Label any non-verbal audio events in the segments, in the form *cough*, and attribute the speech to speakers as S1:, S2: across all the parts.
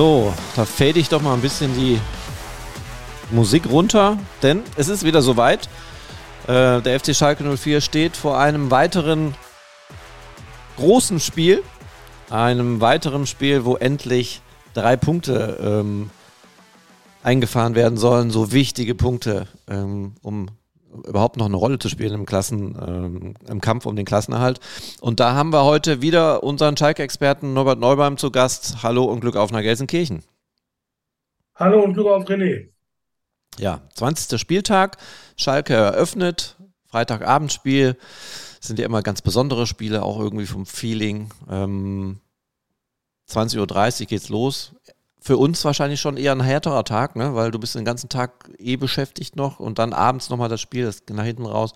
S1: So, da fade ich doch mal ein bisschen die Musik runter, denn es ist wieder soweit. Äh, der FC Schalke 04 steht vor einem weiteren großen Spiel. Einem weiteren Spiel, wo endlich drei Punkte ähm, eingefahren werden sollen. So wichtige Punkte, ähm, um überhaupt noch eine Rolle zu spielen im Klassen, ähm, im Kampf um den Klassenerhalt. Und da haben wir heute wieder unseren Schalke-Experten Norbert Neubaum zu Gast. Hallo und Glück auf nach Gelsenkirchen.
S2: Hallo und Glück auf René.
S1: Ja, 20. Spieltag, Schalke eröffnet, Freitagabendspiel, sind ja immer ganz besondere Spiele, auch irgendwie vom Feeling. Ähm, 20.30 Uhr geht's los für uns wahrscheinlich schon eher ein härterer Tag, ne? weil du bist den ganzen Tag eh beschäftigt noch und dann abends nochmal das Spiel, das geht nach hinten raus.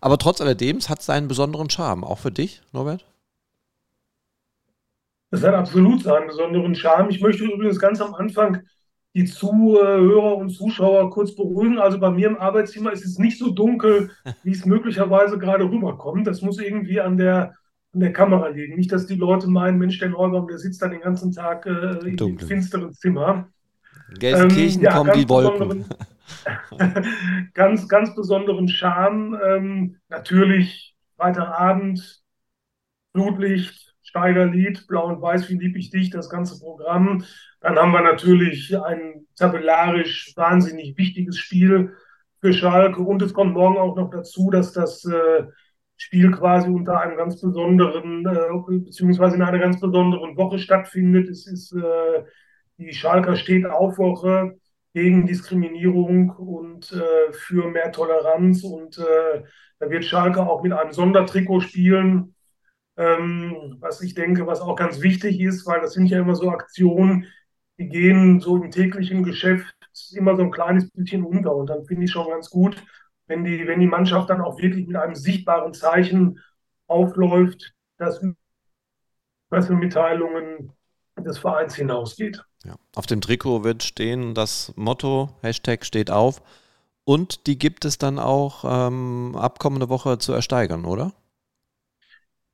S1: Aber trotz alledem, es hat seinen besonderen Charme, auch für dich, Norbert?
S2: Es hat absolut seinen besonderen Charme. Ich möchte übrigens ganz am Anfang die Zuhörer und Zuschauer kurz beruhigen. Also bei mir im Arbeitszimmer ist es nicht so dunkel, *laughs* wie es möglicherweise gerade rüberkommt. Das muss irgendwie an der an der Kamera liegen. Nicht, dass die Leute meinen, Mensch, der Neubaum, der sitzt da den ganzen Tag äh, einem finsteren Zimmer.
S1: Gelsenkirchen ähm, ja, kommen die Wolken. *laughs*
S2: ganz, ganz besonderen Charme. Ähm, natürlich Freitagabend, Blutlicht, Steigerlied, Blau und Weiß, wie lieb ich dich, das ganze Programm. Dann haben wir natürlich ein tabellarisch wahnsinnig wichtiges Spiel für Schalke. Und es kommt morgen auch noch dazu, dass das äh, Spiel quasi unter einem ganz besonderen, äh, beziehungsweise in einer ganz besonderen Woche stattfindet. Es ist äh, die Schalker steht Aufwoche gegen Diskriminierung und äh, für mehr Toleranz. Und äh, da wird Schalke auch mit einem Sondertrikot spielen, ähm, was ich denke, was auch ganz wichtig ist, weil das sind ja immer so Aktionen, die gehen so im täglichen Geschäft immer so ein kleines bisschen unter. Und dann finde ich schon ganz gut, wenn die, wenn die Mannschaft dann auch wirklich mit einem sichtbaren Zeichen aufläuft, das Pressemitteilungen des Vereins hinausgeht.
S1: Ja. Auf dem Trikot wird stehen das Motto, Hashtag steht auf. Und die gibt es dann auch ähm, ab kommende Woche zu ersteigern, oder?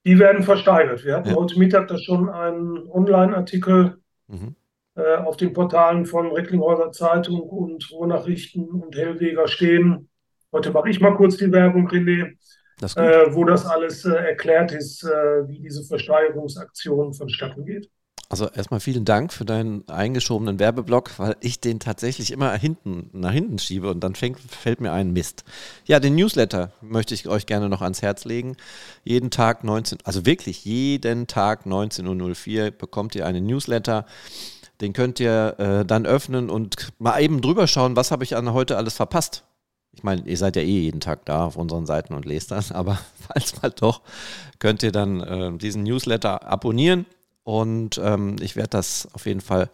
S2: Die werden versteigert. Wir hatten ja. heute Mittag da schon einen Online-Artikel mhm. äh, auf den Portalen von Recklinghäuser Zeitung und Ruhrnachrichten und Hellweger stehen. Heute mache ich mal kurz die Werbung, René, das äh, wo das alles äh, erklärt ist, äh, wie diese Versteigerungsaktion vonstatten geht.
S1: Also erstmal vielen Dank für deinen eingeschobenen Werbeblock, weil ich den tatsächlich immer hinten, nach hinten schiebe und dann fängt, fällt mir ein Mist. Ja, den Newsletter möchte ich euch gerne noch ans Herz legen. Jeden Tag 19, also wirklich jeden Tag 19.04 Uhr bekommt ihr einen Newsletter. Den könnt ihr äh, dann öffnen und mal eben drüber schauen, was habe ich an heute alles verpasst ich meine, ihr seid ja eh jeden Tag da auf unseren Seiten und lest das, aber *laughs* falls mal doch, könnt ihr dann äh, diesen Newsletter abonnieren und ähm, ich werde das auf jeden Fall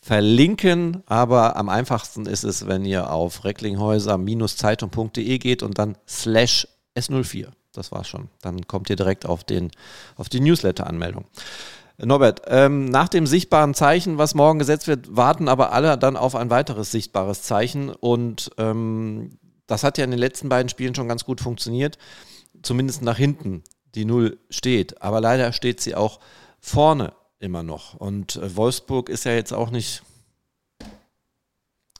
S1: verlinken, aber am einfachsten ist es, wenn ihr auf recklinghäuser-zeitung.de geht und dann slash S04. Das war's schon. Dann kommt ihr direkt auf, den, auf die Newsletter-Anmeldung. Norbert, ähm, nach dem sichtbaren Zeichen, was morgen gesetzt wird, warten aber alle dann auf ein weiteres sichtbares Zeichen. Und ähm, das hat ja in den letzten beiden Spielen schon ganz gut funktioniert. Zumindest nach hinten die Null steht. Aber leider steht sie auch vorne immer noch. Und äh, Wolfsburg ist ja jetzt auch nicht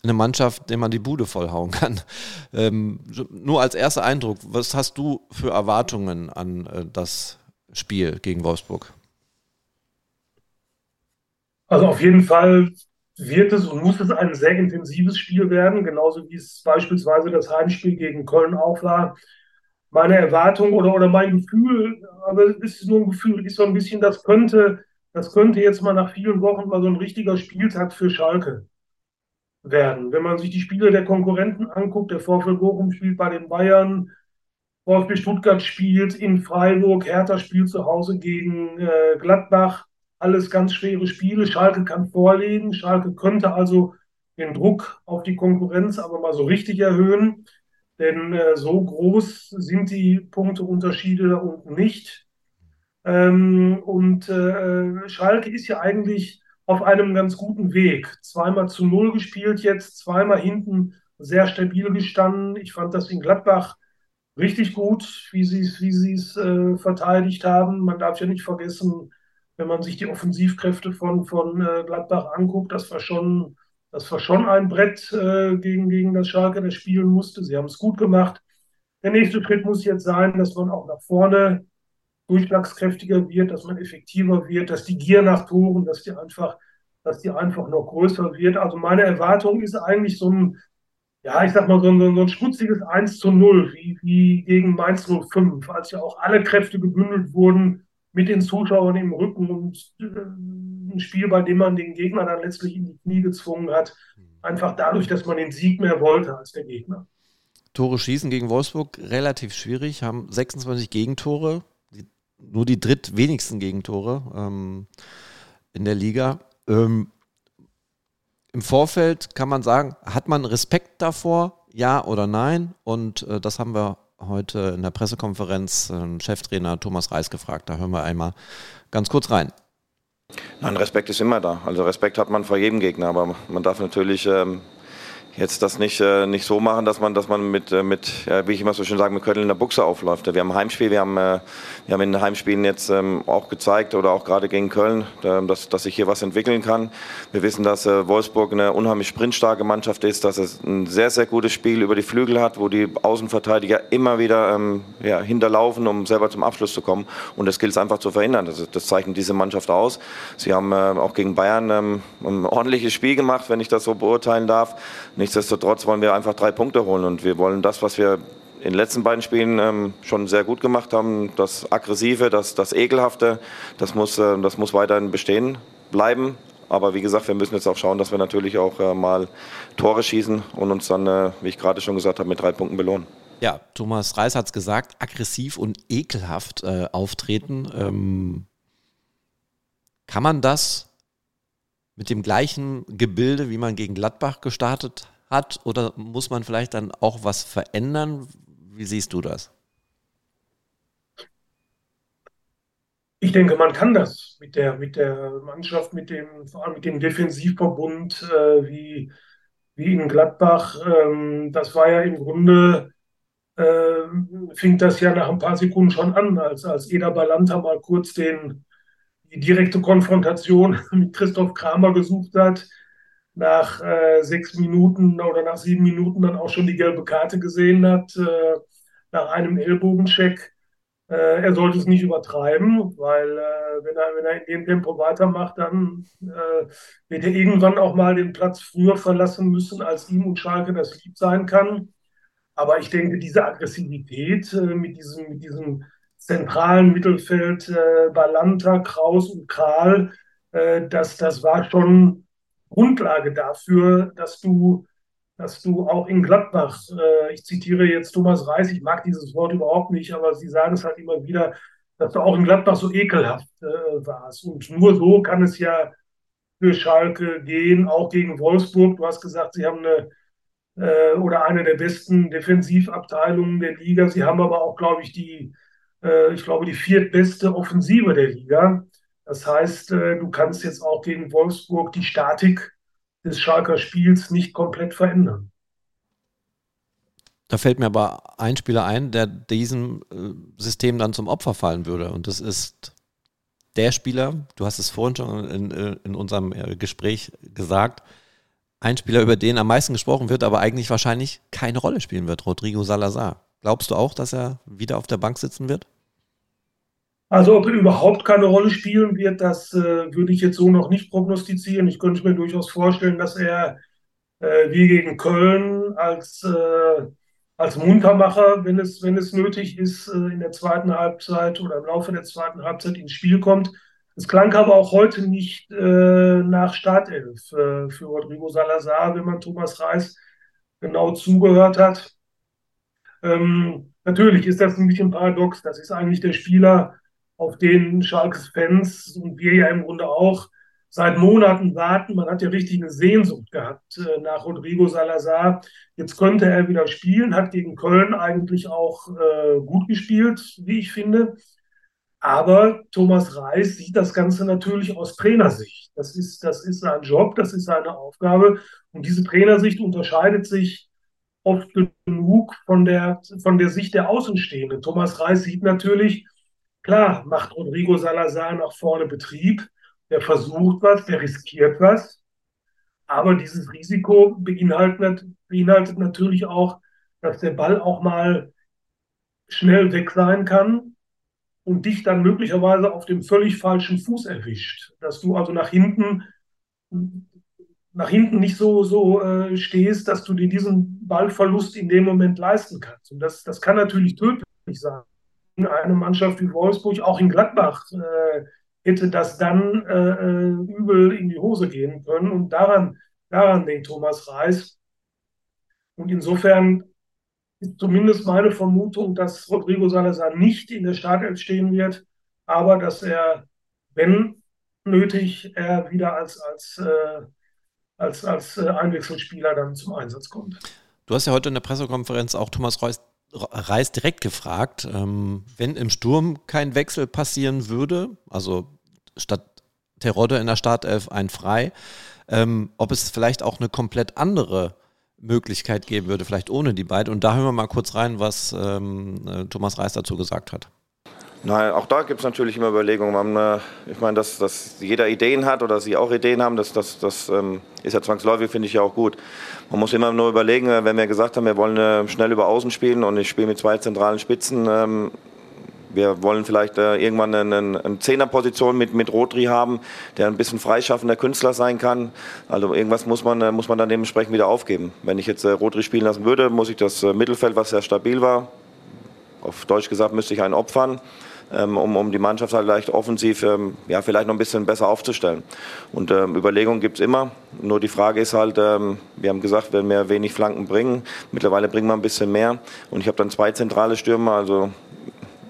S1: eine Mannschaft, der man die Bude vollhauen kann. *laughs* Ähm, nur als erster Eindruck, was hast du für Erwartungen an äh, das Spiel gegen Wolfsburg?
S2: Also auf jeden Fall wird es und muss es ein sehr intensives Spiel werden, genauso wie es beispielsweise das Heimspiel gegen Köln auch war. Meine Erwartung oder, oder mein Gefühl, aber es ist nur ein Gefühl, ist so ein bisschen, das könnte, das könnte jetzt mal nach vielen Wochen mal so ein richtiger Spieltag für Schalke werden. Wenn man sich die Spiele der Konkurrenten anguckt, der VfL Bochum spielt bei den Bayern, VfB Stuttgart spielt in Freiburg, Hertha spielt zu Hause gegen äh, Gladbach alles ganz schwere Spiele. Schalke kann vorlegen. Schalke könnte also den Druck auf die Konkurrenz aber mal so richtig erhöhen. Denn äh, so groß sind die Punkteunterschiede da unten nicht. Ähm, und äh, Schalke ist ja eigentlich auf einem ganz guten Weg. Zweimal zu Null gespielt jetzt, zweimal hinten sehr stabil gestanden. Ich fand das in Gladbach richtig gut, wie sie wie es äh, verteidigt haben. Man darf ja nicht vergessen, wenn man sich die Offensivkräfte von, von äh, Gladbach anguckt, das war schon, das war schon ein Brett äh, gegen, gegen das Schalke, das spielen musste. Sie haben es gut gemacht. Der nächste Schritt muss jetzt sein, dass man auch nach vorne durchschlagskräftiger wird, dass man effektiver wird, dass die Gier nach Toren, dass die einfach, dass die einfach noch größer wird. Also meine Erwartung ist eigentlich so ein, ja, ich sag mal, so ein, so ein schmutziges 1 zu 0, wie, wie gegen Mainz 05, als ja auch alle Kräfte gebündelt wurden mit den Zuschauern im Rücken und äh, ein Spiel, bei dem man den Gegner dann letztlich in die Knie gezwungen hat, einfach dadurch, dass man den Sieg mehr wollte als der Gegner.
S1: Tore schießen gegen Wolfsburg relativ schwierig, haben 26 Gegentore, nur die drittwenigsten Gegentore ähm, in der Liga. Ähm, Im Vorfeld kann man sagen, hat man Respekt davor, ja oder nein? Und äh, das haben wir heute in der Pressekonferenz Cheftrainer Thomas Reis gefragt. Da hören wir einmal ganz kurz rein.
S3: Nein, Respekt ist immer da. Also Respekt hat man vor jedem Gegner, aber man darf natürlich ähm, jetzt das nicht, äh, nicht so machen, dass man, dass man mit, äh, mit ja, wie ich immer so schön sage, mit Köttel in der Buchse aufläuft. Wir haben Heimspiel, wir haben, äh, wir haben in den Heimspielen jetzt ähm, auch gezeigt oder auch gerade gegen Köln, äh, dass, dass sich hier was entwickeln kann. Wir wissen, dass äh, Wolfsburg eine unheimlich sprintstarke Mannschaft ist, dass es ein sehr, sehr gutes Spiel über die Flügel hat, wo die Außenverteidiger immer wieder ähm, ja, hinterlaufen, um selber zum Abschluss zu kommen. Und das gilt es einfach zu verhindern. Das, das zeichnet diese Mannschaft aus. Sie haben äh, auch gegen Bayern ähm, ein ordentliches Spiel gemacht, wenn ich das so beurteilen darf. Nichtsdestotrotz wollen wir einfach drei Punkte holen und wir wollen das, was wir in den letzten beiden Spielen ähm, schon sehr gut gemacht haben, das Aggressive, das, das Ekelhafte, das muss, äh, das muss weiterhin bestehen bleiben. Aber wie gesagt, wir müssen jetzt auch schauen, dass wir natürlich auch äh, mal Tore schießen und uns dann, äh, wie ich gerade schon gesagt habe, mit drei Punkten belohnen.
S1: Ja, Thomas Reis hat es gesagt, aggressiv und ekelhaft äh, auftreten. Ähm, kann man das mit dem gleichen Gebilde, wie man gegen Gladbach gestartet hat? Oder muss man vielleicht dann auch was verändern? Wie siehst du das?
S2: Ich denke, man kann das mit der, mit der Mannschaft, mit dem, vor allem mit dem Defensivverbund äh, wie, wie in Gladbach. Ähm, das war ja im Grunde, äh, fing das ja nach ein paar Sekunden schon an, als, als Eda Balanta mal kurz den, die direkte Konfrontation *laughs* mit Christoph Kramer gesucht hat, nach äh, sechs Minuten oder nach sieben Minuten dann auch schon die gelbe Karte gesehen hat, äh, nach einem Ellbogencheck. Äh, er sollte es nicht übertreiben, weil äh, wenn, er, wenn er in dem Tempo weitermacht, dann äh, wird er irgendwann auch mal den Platz früher verlassen müssen, als ihm und Schalke das lieb sein kann. Aber ich denke, diese Aggressivität äh, mit diesem, mit diesem zentralen Mittelfeld äh, Balanta, Kraus und Kral, äh, das, das war schon Grundlage dafür, dass du, dass du auch in Gladbach, äh, ich zitiere jetzt Thomas Reis, ich mag dieses Wort überhaupt nicht, aber sie sagen es halt immer wieder, dass du auch in Gladbach so ekelhaft äh, warst. Und nur so kann es ja für Schalke gehen, auch gegen Wolfsburg. Du hast gesagt, sie haben eine äh, oder eine der besten Defensivabteilungen der Liga. Sie haben aber auch, glaube ich, die äh, ich glaube, die viertbeste Offensive der Liga. Das heißt, äh, du kannst jetzt auch gegen Wolfsburg die Statik des Schalker Spiels nicht komplett verändern.
S1: Da fällt mir aber ein Spieler ein, der diesem äh, System dann zum Opfer fallen würde. Und das ist der Spieler, du hast es vorhin schon in, in unserem Gespräch gesagt, ein Spieler, über den am meisten gesprochen wird, aber eigentlich wahrscheinlich keine Rolle spielen wird, Rodrigo Salazar. Glaubst du auch, dass er wieder auf der Bank sitzen wird?
S2: Also ob er überhaupt keine Rolle spielen wird, das äh, würde ich jetzt so noch nicht prognostizieren. Ich könnte mir durchaus vorstellen, dass er äh, wie gegen Köln als, äh, als Muntermacher, wenn es, wenn es nötig ist, äh, in der zweiten Halbzeit oder im Laufe der zweiten Halbzeit ins Spiel kommt. Es klang aber auch heute nicht äh, nach Startelf äh, für Rodrigo Salazar, wenn man Thomas Reis genau zugehört hat. Ähm, natürlich ist das ein bisschen paradox. Das ist eigentlich der Spieler, auf den Schalkes Fans und wir ja im Grunde auch seit Monaten warten. Man hat ja richtig eine Sehnsucht gehabt äh, nach Rodrigo Salazar. Jetzt könnte er wieder spielen, hat gegen Köln eigentlich auch äh, gut gespielt, wie ich finde. Aber Thomas Reis sieht das Ganze natürlich aus Trainersicht. Das ist, das ist sein Job, das ist seine Aufgabe. Und diese Trainersicht unterscheidet sich oft genug von der, von der Sicht der Außenstehenden. Thomas Reis sieht natürlich, Klar, macht Rodrigo Salazar nach vorne Betrieb, der versucht was, der riskiert was, aber dieses Risiko beinhaltet, beinhaltet natürlich auch, dass der Ball auch mal schnell weg sein kann und dich dann möglicherweise auf dem völlig falschen Fuß erwischt, dass du also nach hinten nach hinten nicht so, so äh, stehst, dass du dir diesen Ballverlust in dem Moment leisten kannst. Und das, das kann natürlich tödlich sein. Eine Mannschaft wie Wolfsburg, auch in Gladbach, äh, hätte das dann äh, äh, übel in die Hose gehen können. Und daran, daran denkt Thomas Reis. Und insofern ist zumindest meine Vermutung, dass Rodrigo Salazar nicht in der Startelf stehen wird, aber dass er, wenn nötig, er wieder als, als, äh, als, als äh, Einwechselspieler dann zum Einsatz kommt.
S1: Du hast ja heute in der Pressekonferenz auch Thomas Reus, Reis direkt gefragt, ähm, wenn im Sturm kein Wechsel passieren würde, also statt Terodde in der Startelf ein Frei, ähm, ob es vielleicht auch eine komplett andere Möglichkeit geben würde, vielleicht ohne die beiden. Und da hören wir mal kurz rein, was ähm, äh, Thomas Reis dazu gesagt hat.
S3: Nein, auch da gibt es natürlich immer Überlegungen. Man, äh, ich meine, dass, dass jeder Ideen hat oder sie auch Ideen haben, das, das, das ähm, ist ja zwangsläufig, finde ich ja auch gut. Man muss immer nur überlegen, äh, wenn wir gesagt haben, wir wollen äh, schnell über Außen spielen und ich spiele mit zwei zentralen Spitzen, ähm, wir wollen vielleicht äh, irgendwann eine, eine Zehnerposition mit, mit Rotri haben, der ein bisschen freischaffender Künstler sein kann. Also irgendwas muss man, äh, muss man dann dementsprechend wieder aufgeben. Wenn ich jetzt äh, Rotri spielen lassen würde, muss ich das Mittelfeld, was sehr stabil war, auf Deutsch gesagt, müsste ich einen opfern. Ähm, um, um die Mannschaft halt leicht offensiv ähm, ja, vielleicht noch ein bisschen besser aufzustellen. Und ähm, Überlegungen gibt es immer. Nur die Frage ist halt, ähm, wir haben gesagt, wenn wir wenig Flanken bringen, mittlerweile bringen wir ein bisschen mehr. Und ich habe dann zwei zentrale Stürmer, also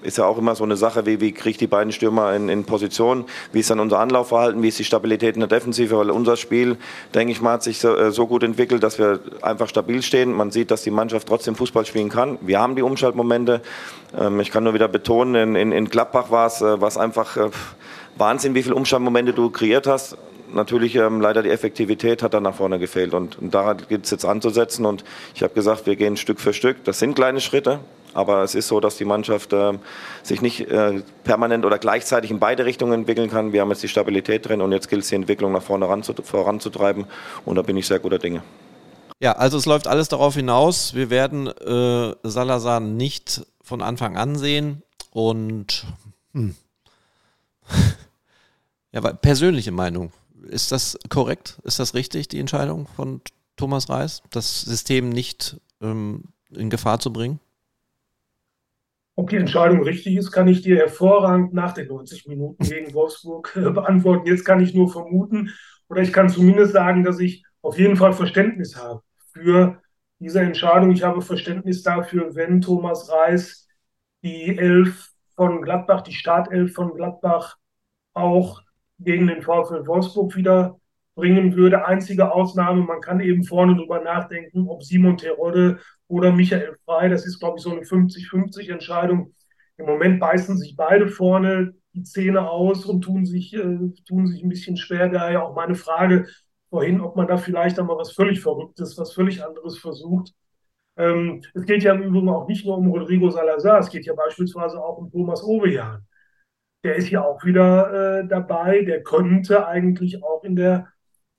S3: ist ja auch immer so eine Sache, wie, wie kriege ich die beiden Stürmer in, in Position, wie ist dann unser Anlaufverhalten, wie ist die Stabilität in der Defensive, weil unser Spiel, denke ich mal, hat sich so, äh, so gut entwickelt, dass wir einfach stabil stehen. Man sieht, dass die Mannschaft trotzdem Fußball spielen kann. Wir haben die Umschaltmomente. Ähm, ich kann nur wieder betonen, in, in, in Gladbach war es äh, einfach äh, Wahnsinn, wie viele Umschaltmomente du kreiert hast natürlich ähm, leider die Effektivität hat dann nach vorne gefehlt. Und, und daran gilt es jetzt anzusetzen. Und ich habe gesagt, wir gehen Stück für Stück. Das sind kleine Schritte. Aber es ist so, dass die Mannschaft äh, sich nicht äh, permanent oder gleichzeitig in beide Richtungen entwickeln kann. Wir haben jetzt die Stabilität drin und jetzt gilt es, die Entwicklung nach vorne voranzutreiben. Und da bin ich sehr guter Dinge.
S1: Ja, also es läuft alles darauf hinaus. Wir werden äh, Salazar nicht von Anfang an sehen. Und hm. *laughs* ja, persönliche Meinung. Ist das korrekt? Ist das richtig, die Entscheidung von Thomas Reis, das System nicht ähm, in Gefahr zu bringen?
S2: Ob die Entscheidung richtig ist, kann ich dir hervorragend nach den 90 Minuten gegen Wolfsburg äh, beantworten. Jetzt kann ich nur vermuten oder ich kann zumindest sagen, dass ich auf jeden Fall Verständnis habe für diese Entscheidung. Ich habe Verständnis dafür, wenn Thomas Reis die Elf von Gladbach, die Startelf von Gladbach auch gegen den VfL Wolfsburg wieder bringen würde. Einzige Ausnahme, man kann eben vorne drüber nachdenken, ob Simon Terodde oder Michael Frei, das ist, glaube ich, so eine 50-50 Entscheidung. Im Moment beißen sich beide vorne die Zähne aus und tun sich, äh, tun sich ein bisschen schwer. Daher auch meine Frage vorhin, ob man da vielleicht einmal was völlig Verrücktes, was völlig anderes versucht. Ähm, es geht ja im Übrigen auch nicht nur um Rodrigo Salazar, es geht ja beispielsweise auch um Thomas Ovejan. Der ist ja auch wieder äh, dabei, der könnte eigentlich auch in der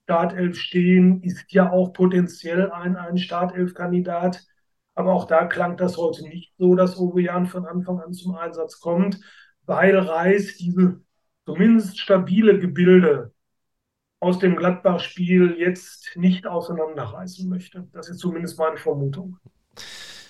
S2: Startelf stehen, ist ja auch potenziell ein, ein Startelf-Kandidat. Aber auch da klang das heute nicht so, dass Ovejan von Anfang an zum Einsatz kommt, weil Reis diese zumindest stabile Gebilde aus dem Gladbach-Spiel jetzt nicht auseinanderreißen möchte. Das ist zumindest meine Vermutung.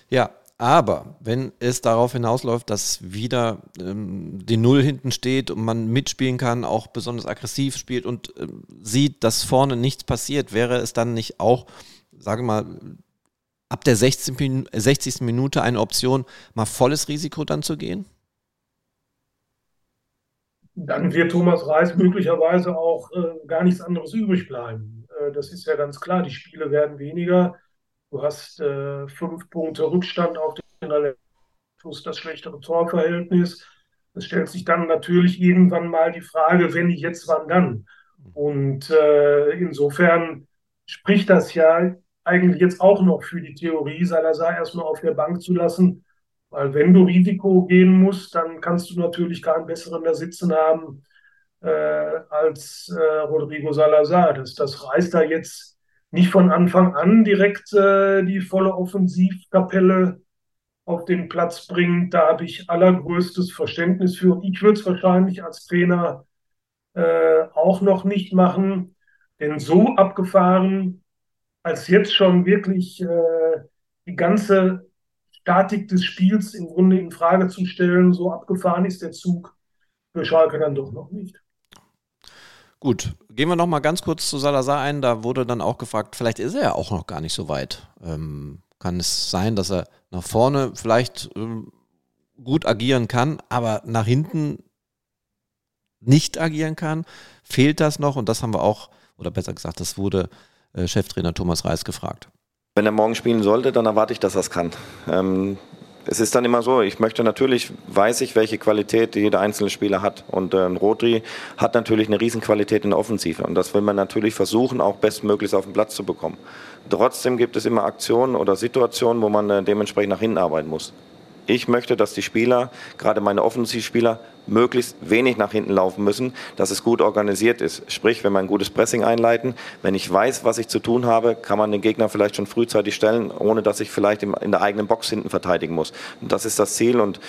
S1: Ja, aber wenn es darauf hinausläuft, dass wieder ähm, die Null hinten steht und man mitspielen kann, auch besonders aggressiv spielt und ähm, sieht, dass vorne nichts passiert, wäre es dann nicht auch, sage mal, ab der 16, 60. Minute eine Option, mal volles Risiko dann zu gehen?
S2: Dann wird Thomas Reis möglicherweise auch äh, gar nichts anderes übrig bleiben. Äh, das ist ja ganz klar. Die Spiele werden weniger. Du hast äh, fünf Punkte Rückstand auf den plus das schlechtere Torverhältnis. Es stellt sich dann natürlich irgendwann mal die Frage, wenn nicht jetzt, wann dann? Und äh, insofern spricht das ja eigentlich jetzt auch noch für die Theorie, Salazar erstmal auf der Bank zu lassen Weil wenn du Risiko gehen musst, dann kannst du natürlich keinen besseren da sitzen haben äh, als äh, Rodrigo Salazar. Das, das reißt da jetzt nicht von Anfang an direkt äh, die volle Offensivkapelle auf den Platz bringt. Da habe ich allergrößtes Verständnis für. Ich würde es wahrscheinlich als Trainer äh, auch noch nicht machen. Denn so abgefahren, als jetzt schon wirklich äh, die ganze Statik des Spiels im Grunde in Frage zu stellen, so abgefahren ist der Zug für Schalke dann doch noch nicht.
S1: Gut, gehen wir noch mal ganz kurz zu Salazar ein. Da wurde dann auch gefragt, vielleicht ist er ja auch noch gar nicht so weit. Ähm, kann es sein, dass er nach vorne vielleicht ähm, gut agieren kann, aber nach hinten nicht agieren kann? Fehlt das noch? Und das haben wir auch, oder besser gesagt, das wurde äh, Cheftrainer Thomas Reis gefragt.
S3: Wenn er morgen spielen sollte, dann erwarte ich, dass er es kann. Ähm, es ist dann immer so, ich möchte natürlich, weiß ich, welche Qualität jeder einzelne Spieler hat. Und äh, Rodri hat natürlich eine Riesenqualität in der Offensive. Und das will man natürlich versuchen, auch bestmöglichst auf den Platz zu bekommen. Trotzdem gibt es immer Aktionen oder Situationen, wo man äh, dementsprechend nach hinten arbeiten muss. Ich möchte, dass die Spieler, gerade meine Offensivspieler, möglichst wenig nach hinten laufen müssen, dass es gut organisiert ist. Sprich, wenn wir ein gutes Pressing einleiten, wenn ich weiß, was ich zu tun habe, kann man den Gegner vielleicht schon frühzeitig stellen, ohne dass ich vielleicht in der eigenen Box hinten verteidigen muss. Und das ist das Ziel und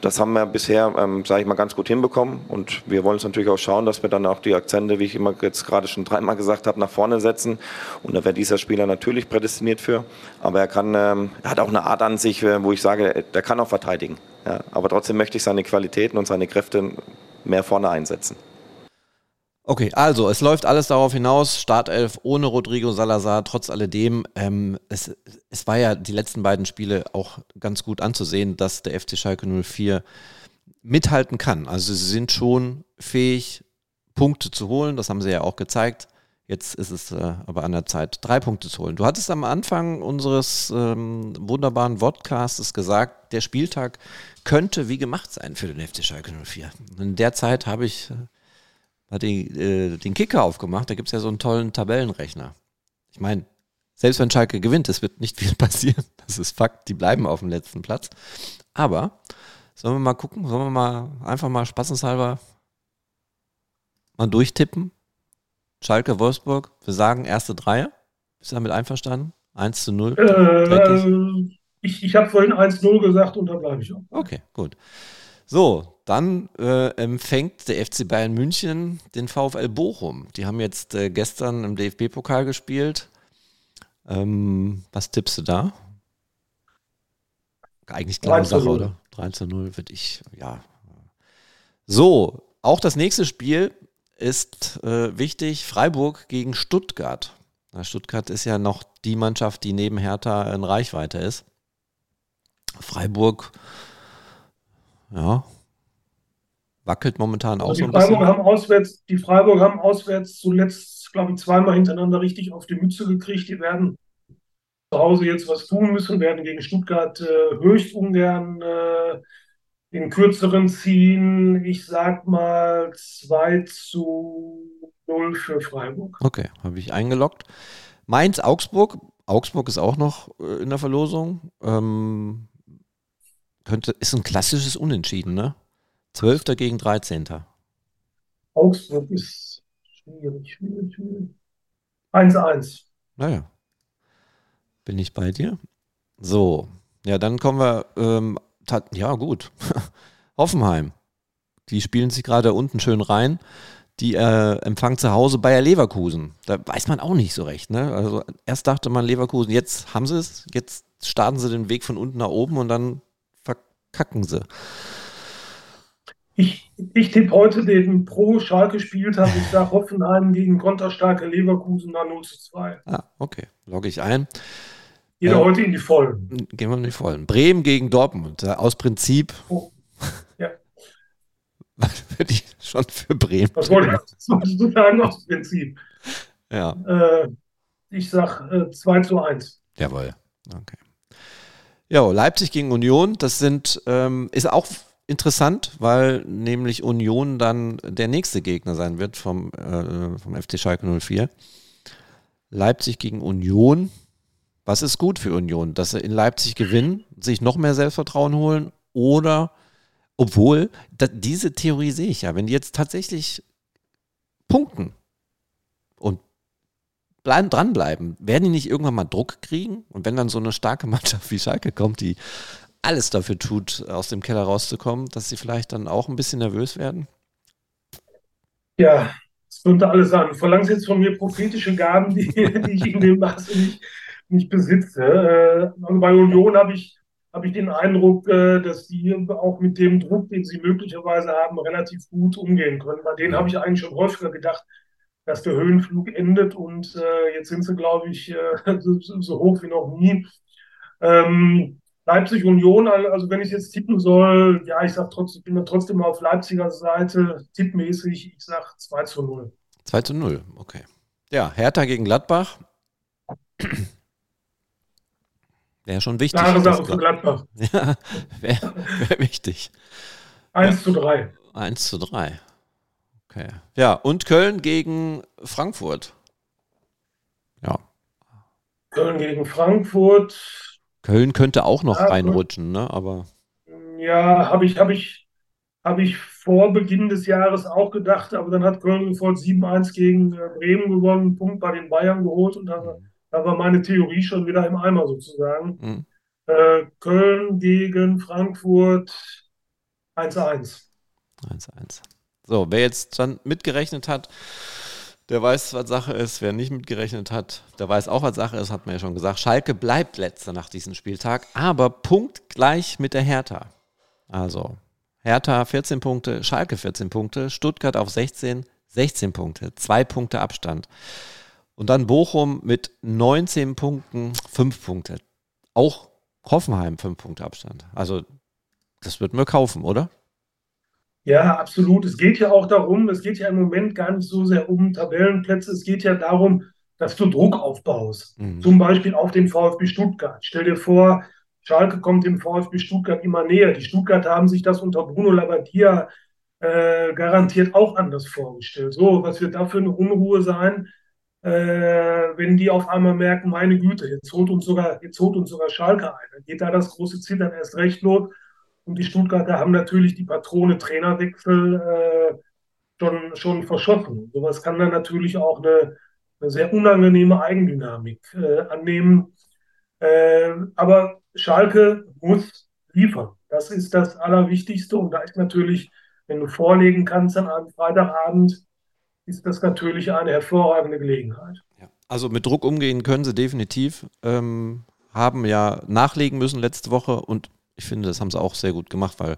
S3: das haben wir bisher, ähm, sage ich mal, ganz gut hinbekommen. Und wir wollen es natürlich auch schauen, dass wir dann auch die Akzente, wie ich immer jetzt gerade schon dreimal gesagt habe, nach vorne setzen. Und da wäre dieser Spieler natürlich prädestiniert für. Aber er kann, ähm, er hat auch eine Art an sich, äh, wo ich sage, der kann auch verteidigen. Ja, aber trotzdem möchte ich seine Qualitäten und seine Kräfte mehr vorne einsetzen.
S1: Okay, also es läuft alles darauf hinaus, Startelf ohne Rodrigo Salazar, trotz alledem, ähm, es, es war ja die letzten beiden Spiele auch ganz gut anzusehen, dass der FC Schalke 04 mithalten kann. Also sie sind schon fähig, Punkte zu holen, das haben sie ja auch gezeigt. Jetzt ist es äh, aber an der Zeit, drei Punkte zu holen. Du hattest am Anfang unseres ähm, wunderbaren Podcasts gesagt, der Spieltag könnte wie gemacht sein für den FC Schalke 04. In der Zeit habe ich äh, den, äh, den Kicker aufgemacht, da gibt es ja so einen tollen Tabellenrechner. Ich meine, selbst wenn Schalke gewinnt, es wird nicht *laughs* viel passieren. Das ist Fakt, die bleiben auf dem letzten Platz. Aber sollen wir mal gucken, sollen wir mal einfach mal spaßenshalber mal durchtippen? Schalke, Wolfsburg, wir sagen erste Dreier. Bist du damit einverstanden? 1 zu 0?
S2: Äh, ich ich habe vorhin 1-0 gesagt und da bleibe ich auch.
S1: Okay, gut. So, dann äh, empfängt der FC Bayern München den VfL Bochum. Die haben jetzt äh, gestern im DFB-Pokal gespielt. Ähm, was tippst du da? Eigentlich klare Sache, oder? 3 zu 0 würde ich, ja. So, auch das nächste Spiel ist äh, wichtig, Freiburg gegen Stuttgart. Na, Stuttgart ist ja noch die Mannschaft, die neben Hertha in Reichweite ist. Freiburg, ja, wackelt momentan also auch so ein
S2: Freiburg bisschen. Haben auswärts, die Freiburg haben auswärts zuletzt, glaube ich, zweimal hintereinander richtig auf die Mütze gekriegt. Die werden zu Hause jetzt was tun müssen, werden gegen Stuttgart äh, höchst ungern äh, den kürzeren ziehen. Ich sag mal 2 zu 0 für Freiburg.
S1: Okay, habe ich eingeloggt. Mainz, Augsburg. Augsburg ist auch noch äh, in der Verlosung. Ähm, könnte, ist ein klassisches Unentschieden, ne? 12. gegen 13.
S2: Augsburg ist schwierig, schwierig, schwierig. 1-1.
S1: Naja. Bin ich bei dir? So. Ja, dann kommen wir ähm, ja gut, *laughs* Hoffenheim. Die spielen sich gerade unten schön rein. Die äh, empfangen zu Hause Bayer Leverkusen. Da weiß man auch nicht so recht. Ne? Also erst dachte man Leverkusen, jetzt haben sie es, jetzt starten sie den Weg von unten nach oben und dann verkacken sie.
S2: Ich, ich tippe heute den pro Schalke Spieltag. Ich sage Hoffenheim gegen konterstarke Leverkusen nach 0 zu 2.
S1: Ah, okay. Logge ich ein.
S2: Jeder äh, heute in die Vollen.
S1: Gehen wir in die Vollen. Bremen gegen Dortmund. Aus Prinzip. Oh. Ja. *laughs* Würde ich schon für Bremen. *laughs*
S2: Was wolltest du sagen aus Prinzip?
S1: Ja.
S2: Äh, ich sage äh, 2 zu 1.
S1: Jawohl. Okay. Ja, Leipzig gegen Union, das sind, ähm, ist auch interessant, weil nämlich Union dann der nächste Gegner sein wird vom, äh, vom FC Schalke 04. Leipzig gegen Union, was ist gut für Union? Dass sie in Leipzig gewinnen, sich noch mehr Selbstvertrauen holen Oder, obwohl, da, diese Theorie sehe ich ja, wenn die jetzt tatsächlich punkten und bleiben, dranbleiben, werden die nicht irgendwann mal Druck kriegen? Und wenn dann so eine starke *laughs* Mannschaft wie Schalke kommt, die alles dafür tut, aus dem Keller rauszukommen, dass sie vielleicht dann auch ein bisschen nervös werden?
S2: Ja, das könnte alles sein. Du verlangst jetzt von mir prophetische Gaben, die, *laughs* die ich in dem Maße nicht, nicht besitze. Äh, also bei Union habe ich, hab ich den Eindruck, äh, dass die auch mit dem Druck, den sie möglicherweise haben, relativ gut umgehen können. Bei denen habe ich eigentlich schon häufiger gedacht, dass der Höhenflug endet und äh, jetzt sind sie, glaube ich, *laughs* so, so, hoch wie noch nie. Ähm, Leipzig Union, also wenn ich jetzt tippen soll, ja, ich sag trotzdem, bin da trotzdem auf Leipziger Seite, tippmäßig, ich sag 2 zu 0.
S1: 2 zu 0, okay. Ja, Hertha gegen Gladbach. Wäre schon wichtig.
S2: Klare Sache für Gladbach.
S1: Ja, wäre wär wichtig.
S2: 1 zu 3.
S1: 1 zu 3. Okay. Ja, und Köln gegen Frankfurt. Ja.
S2: Köln gegen Frankfurt.
S1: Köln könnte auch noch ja, reinrutschen, ne? Aber.
S2: Ja, habe ich, hab ich, hab ich vor Beginn des Jahres auch gedacht, aber dann hat Köln sofort 7-1 gegen äh, Bremen gewonnen, Punkt bei den Bayern geholt und da, mhm. Da war meine Theorie schon wieder im Eimer sozusagen. Mhm. Äh, Köln gegen Frankfurt 1-1.
S1: 1-1. So, wer jetzt dann mitgerechnet hat, der weiß, was Sache ist. Wer nicht mitgerechnet hat, der weiß auch, was Sache ist, hat man ja schon gesagt. Schalke bleibt letzter nach diesem Spieltag, aber punktgleich mit der Hertha. Also, Hertha 14 Punkte, Schalke 14 Punkte, Stuttgart auf 16, 16 Punkte, zwei Punkte Abstand. Und dann Bochum mit 19 Punkten, 5 Punkte. Auch Hoffenheim 5 Punkte Abstand. Also, das wird mir kaufen, oder?
S2: Ja, absolut. Es geht ja auch darum, es geht ja im Moment gar nicht so sehr um Tabellenplätze, es geht ja darum, dass du Druck aufbaust. Mhm. Zum Beispiel auf den VfB Stuttgart. Stell dir vor, Schalke kommt dem VfB Stuttgart immer näher. Die Stuttgarter haben sich das unter Bruno Labbadia äh, garantiert auch anders vorgestellt. So, was wird da für eine Unruhe sein, wenn die auf einmal merken, meine Güte, jetzt holt uns sogar, jetzt holt uns sogar Schalke ein. Dann geht da das große Zittern erst recht los. Und die Stuttgarter haben natürlich die Patrone Trainerwechsel äh, schon, schon verschossen. Sowas kann dann natürlich auch eine, eine sehr unangenehme Eigendynamik äh, annehmen. Äh, aber Schalke muss liefern. Das ist das Allerwichtigste. Und da ist natürlich, wenn du vorlegen kannst an einem Freitagabend, ist das natürlich eine hervorragende Gelegenheit.
S1: Ja. Also mit Druck umgehen können sie definitiv. Ähm, haben ja nachlegen müssen letzte Woche und ich finde, das haben sie auch sehr gut gemacht, weil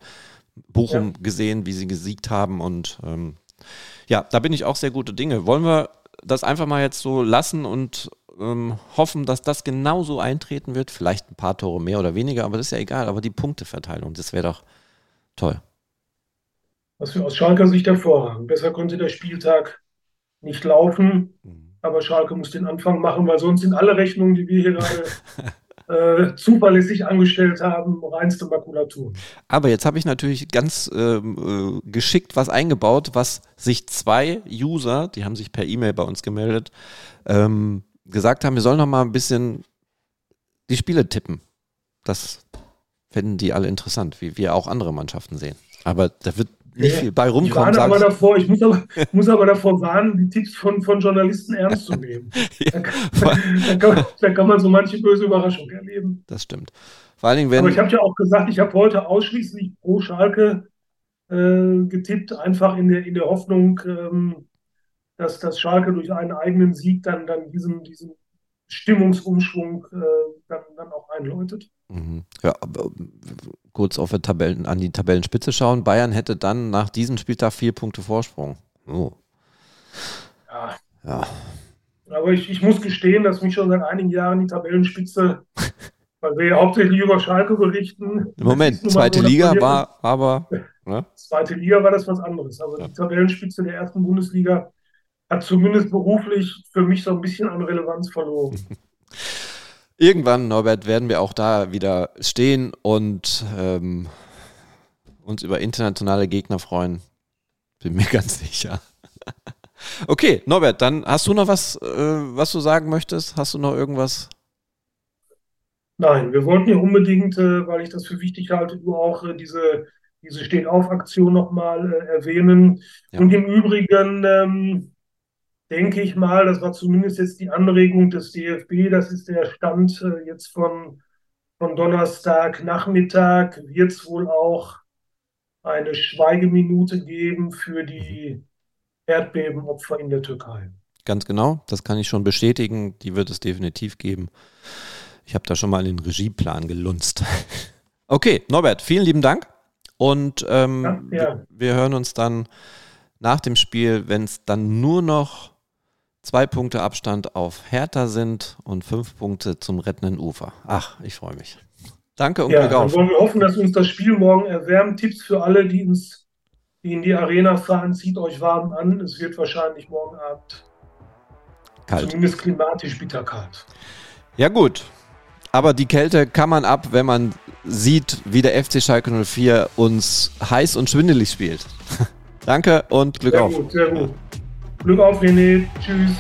S1: Bochum ja. gesehen, wie sie gesiegt haben und ähm, ja, da bin ich auch sehr gute Dinge. Wollen wir das einfach mal jetzt so lassen und ähm, hoffen, dass das genauso eintreten wird? Vielleicht ein paar Tore mehr oder weniger, aber das ist ja egal. Aber die Punkteverteilung, das wäre doch toll.
S2: Was für aus Schalker Sicht hervorragend. Besser könnte der Spieltag nicht laufen, mhm. aber Schalke muss den Anfang machen, weil sonst sind alle Rechnungen, die wir hier gerade *laughs* äh, zuverlässig angestellt haben, reinste Makulatur.
S1: Aber jetzt habe ich natürlich ganz ähm, äh, geschickt was eingebaut, was sich zwei User, die haben sich per E-Mail bei uns gemeldet, ähm, gesagt haben, wir sollen noch mal ein bisschen die Spiele tippen. Das finden die alle interessant, wie wir auch andere Mannschaften sehen. Aber da wird nicht viel bei rumkommen.
S2: Ich, aber davor, ich muss aber, *laughs* muss aber davor warnen, die Tipps von, von Journalisten ernst zu nehmen. *laughs* ja. *laughs* da, kann, da, kann, man so manche böse Überraschung erleben.
S1: Das stimmt. Vor allen Dingen, wenn
S2: aber ich habe ja auch gesagt, ich habe heute ausschließlich pro Schalke äh, getippt, einfach in der, in der Hoffnung, ähm, dass das Schalke durch einen eigenen Sieg dann, dann diesen, diesen Stimmungsumschwung äh, dann, dann auch einläutet.
S1: Mhm. Ja, kurz auf die Tabellen, an die Tabellenspitze schauen. Bayern hätte dann nach diesem Spieltag vier Punkte Vorsprung. Oh.
S2: Ja. ja. Aber ich, ich muss gestehen, dass mich schon seit einigen Jahren die Tabellenspitze, *laughs* weil wir ja hauptsächlich über Schalke berichten.
S1: Moment, zweite so, Liga war aber.
S2: Ne? Zweite Liga war das was anderes. Aber ja. die Tabellenspitze der ersten Bundesliga hat zumindest beruflich für mich so ein bisschen an Relevanz verloren. *laughs*
S1: Irgendwann, Norbert, werden wir auch da wieder stehen und ähm, uns über internationale Gegner freuen. Bin mir *laughs* ganz sicher. okay, Norbert, dann hast du noch was, äh, was du sagen möchtest? Hast du noch irgendwas?
S2: Nein, wir wollten ja unbedingt, äh, weil ich das für wichtig halte, du auch äh, diese, diese Steht-auf-Aktion nochmal äh, erwähnen. Ja. Und im Übrigen ähm, denke ich mal, das war zumindest jetzt die Anregung des DFB, das ist der Stand äh, jetzt von, von Donnerstag Nachmittag, wird es wohl auch eine Schweigeminute geben für die Erdbebenopfer in der Türkei.
S1: Ganz genau, das kann ich schon bestätigen, die wird es definitiv geben. Ich habe da schon mal den Regieplan gelunzt. *laughs* Okay, Norbert, vielen lieben Dank. Und ähm, ja, ja. wir hören uns dann nach dem Spiel, wenn es dann nur noch zwei Punkte Abstand auf Hertha sind und fünf Punkte zum rettenden Ufer. Ach, ich freue mich. Danke und
S2: ja, Glück auf. Dann wollen wir hoffen, dass uns das Spiel morgen erwärmt. Tipps für alle, die, ins, die in die Arena fahren, zieht euch warm an. Es wird wahrscheinlich morgen Abend kalt. Zumindest klimatisch bitterkalt.
S1: Ja gut, aber die Kälte kann man ab, wenn man sieht, wie der FC Schalke 04 uns heiß und schwindelig spielt. *laughs* Danke und Glück
S2: sehr
S1: auf.
S2: Gut, sehr gut. Glück auf, René. Tschüss.